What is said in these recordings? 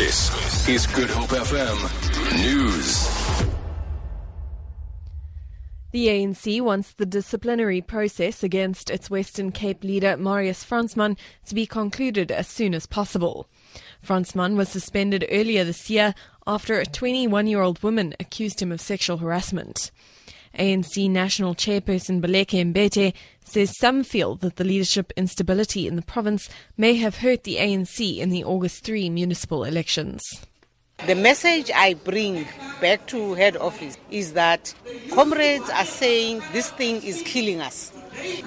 This is Good Hope FM News. The ANC wants the disciplinary process against its Western Cape leader Marius Fransman to be concluded as soon as possible. Fransman was suspended earlier this year after a 21 year old woman accused him of sexual harassment. ANC National Chairperson Baleka Mbete says some feel that the leadership instability in the province may have hurt the ANC in the August 3 municipal elections. The message I bring back to head office is that comrades are saying this thing is killing us.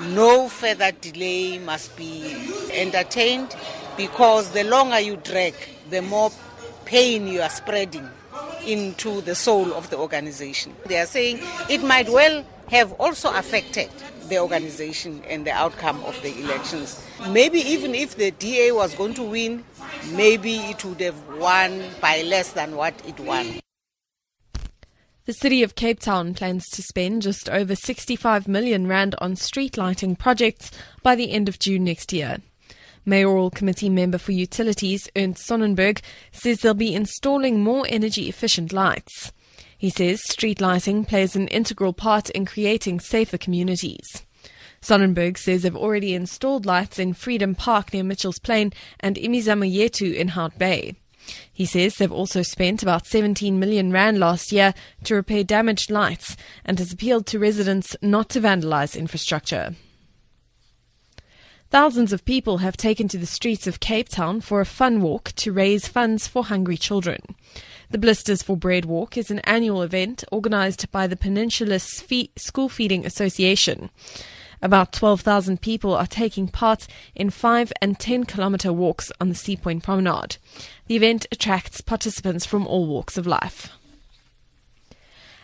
No further delay must be entertained because the longer you drag, the more pain you are spreading into the soul of the organization. They are saying it might well have also affected the organization and the outcome of the elections. Maybe even if the DA was going to win, maybe it would have won by less than what it won. The city of Cape Town plans to spend just over 65 million rand on street lighting projects by the end of June next year. Mayoral Committee member for Utilities, Ernst Sonnenberg, says they'll be installing more energy efficient lights. He says street lighting plays an integral part in creating safer communities. Sonnenberg says they've already installed lights in Freedom Park near Mitchell's Plain and Imizamo Yetu in Hout Bay. He says they've also spent about 17 million rand last year to repair damaged lights and has appealed to residents not to vandalize infrastructure. Thousands of people have taken to the streets of Cape Town for a fun walk to raise funds for hungry children. The Blisters for Bread Walk is an annual event organised by the Peninsula School Feeding Association. About 12,000 people are taking part in 5 and 10 kilometre walks on the Sea Point Promenade. The event attracts participants from all walks of life.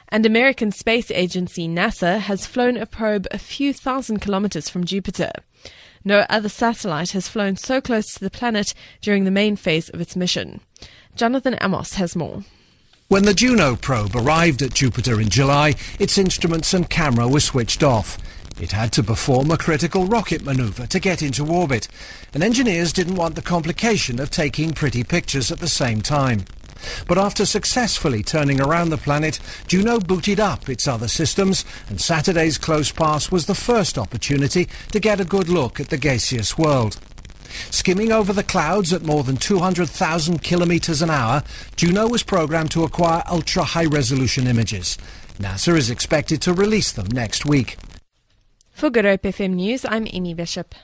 And American Space Agency NASA has flown a probe a few thousand kilometres from Jupiter. No other satellite has flown so close to the planet during the main phase of its mission. Jonathan Amos has more. When the Juno probe arrived at Jupiter in July, its instruments and camera were switched off. It had to perform a critical rocket maneuver to get into orbit, and engineers didn't want the complication of taking pretty pictures at the same time. But after successfully turning around the planet, Juno booted up its other systems, and Saturday's close pass was the first opportunity to get a good look at the gaseous world. Skimming over the clouds at more than 200,000 kilometers an hour, Juno was programmed to acquire ultra-high resolution images. NASA is expected to release them next week. For Good Hope FM News, I'm Amy Bishop.